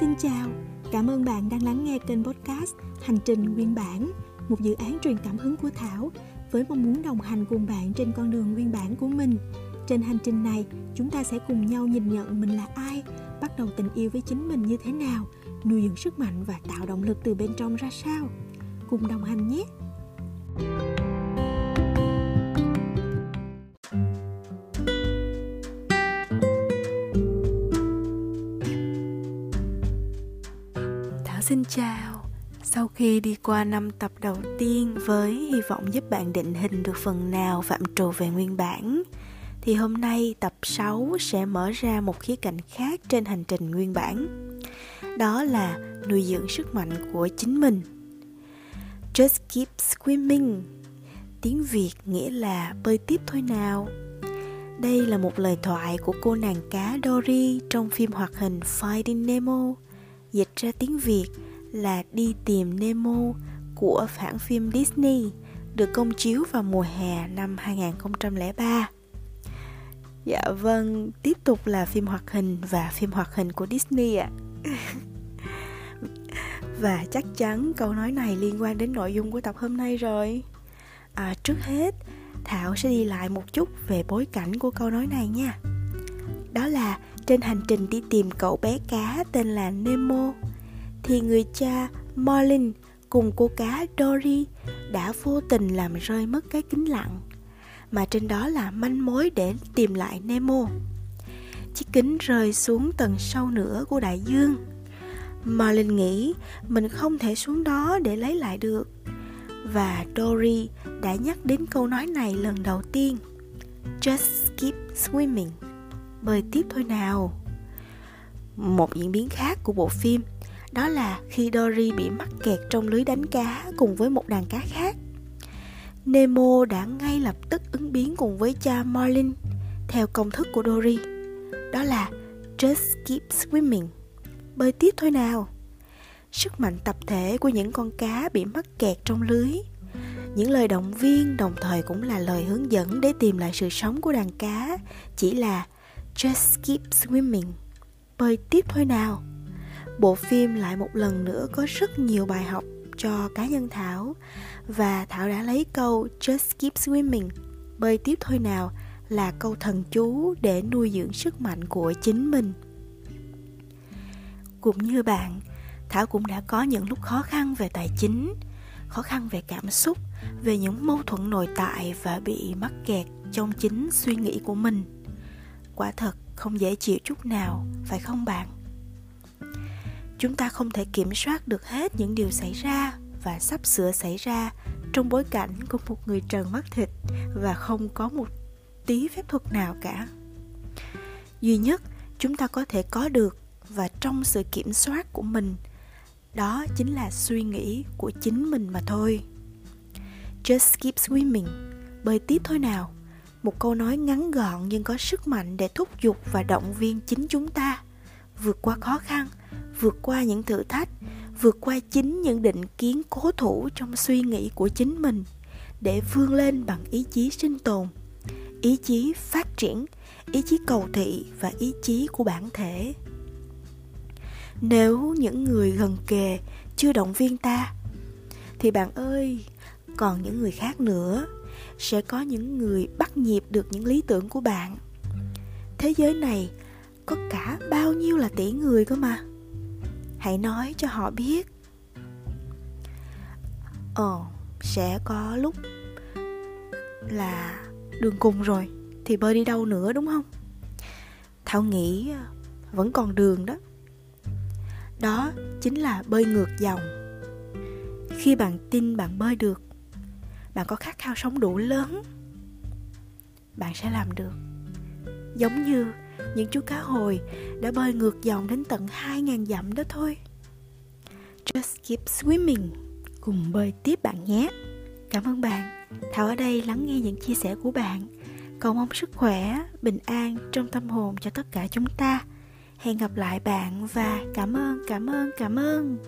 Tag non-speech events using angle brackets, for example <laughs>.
xin chào. Cảm ơn bạn đang lắng nghe kênh podcast Hành trình nguyên bản, một dự án truyền cảm hứng của Thảo với mong muốn đồng hành cùng bạn trên con đường nguyên bản của mình. Trên hành trình này, chúng ta sẽ cùng nhau nhìn nhận mình là ai, bắt đầu tình yêu với chính mình như thế nào, nuôi dưỡng sức mạnh và tạo động lực từ bên trong ra sao. Cùng đồng hành nhé. Xin chào. Sau khi đi qua năm tập đầu tiên với hy vọng giúp bạn định hình được phần nào phạm trù về nguyên bản, thì hôm nay tập 6 sẽ mở ra một khía cạnh khác trên hành trình nguyên bản. Đó là nuôi dưỡng sức mạnh của chính mình. Just keep swimming. Tiếng Việt nghĩa là bơi tiếp thôi nào. Đây là một lời thoại của cô nàng cá Dory trong phim hoạt hình Finding Nemo dịch ra tiếng Việt là Đi tìm Nemo của hãng phim Disney được công chiếu vào mùa hè năm 2003. Dạ vâng, tiếp tục là phim hoạt hình và phim hoạt hình của Disney ạ. À. <laughs> và chắc chắn câu nói này liên quan đến nội dung của tập hôm nay rồi. À, trước hết, Thảo sẽ đi lại một chút về bối cảnh của câu nói này nha. Đó là trên hành trình đi tìm cậu bé cá tên là Nemo, thì người cha Marlin cùng cô cá Dory đã vô tình làm rơi mất cái kính lặng mà trên đó là manh mối để tìm lại Nemo. Chiếc kính rơi xuống tầng sâu nữa của đại dương. Marlin nghĩ mình không thể xuống đó để lấy lại được. Và Dory đã nhắc đến câu nói này lần đầu tiên. Just keep swimming bơi tiếp thôi nào một diễn biến khác của bộ phim đó là khi Dory bị mắc kẹt trong lưới đánh cá cùng với một đàn cá khác. Nemo đã ngay lập tức ứng biến cùng với cha Marlin theo công thức của Dory. Đó là just keep swimming. Bơi tiếp thôi nào. Sức mạnh tập thể của những con cá bị mắc kẹt trong lưới. Những lời động viên đồng thời cũng là lời hướng dẫn để tìm lại sự sống của đàn cá, chỉ là Just keep swimming. Bơi tiếp thôi nào. Bộ phim lại một lần nữa có rất nhiều bài học cho cá nhân Thảo và Thảo đã lấy câu Just keep swimming. Bơi tiếp thôi nào là câu thần chú để nuôi dưỡng sức mạnh của chính mình. Cũng như bạn, Thảo cũng đã có những lúc khó khăn về tài chính, khó khăn về cảm xúc, về những mâu thuẫn nội tại và bị mắc kẹt trong chính suy nghĩ của mình quả thật không dễ chịu chút nào, phải không bạn? Chúng ta không thể kiểm soát được hết những điều xảy ra và sắp sửa xảy ra trong bối cảnh của một người trần mắt thịt và không có một tí phép thuật nào cả. Duy nhất, chúng ta có thể có được và trong sự kiểm soát của mình, đó chính là suy nghĩ của chính mình mà thôi. Just keep swimming, bơi tiếp thôi nào một câu nói ngắn gọn nhưng có sức mạnh để thúc giục và động viên chính chúng ta. Vượt qua khó khăn, vượt qua những thử thách, vượt qua chính những định kiến cố thủ trong suy nghĩ của chính mình để vươn lên bằng ý chí sinh tồn, ý chí phát triển, ý chí cầu thị và ý chí của bản thể. Nếu những người gần kề chưa động viên ta, thì bạn ơi, còn những người khác nữa sẽ có những người bắt nhịp được những lý tưởng của bạn. Thế giới này có cả bao nhiêu là tỷ người cơ mà? Hãy nói cho họ biết. Ờ sẽ có lúc là đường cùng rồi, thì bơi đi đâu nữa, đúng không? Thảo nghĩ vẫn còn đường đó. Đó chính là bơi ngược dòng. Khi bạn tin bạn bơi được bạn có khát khao sống đủ lớn. Bạn sẽ làm được. Giống như những chú cá hồi đã bơi ngược dòng đến tận 2.000 dặm đó thôi. Just keep swimming. Cùng bơi tiếp bạn nhé. Cảm ơn bạn. Thảo ở đây lắng nghe những chia sẻ của bạn. Cầu mong sức khỏe, bình an trong tâm hồn cho tất cả chúng ta. Hẹn gặp lại bạn và cảm ơn cảm ơn cảm ơn.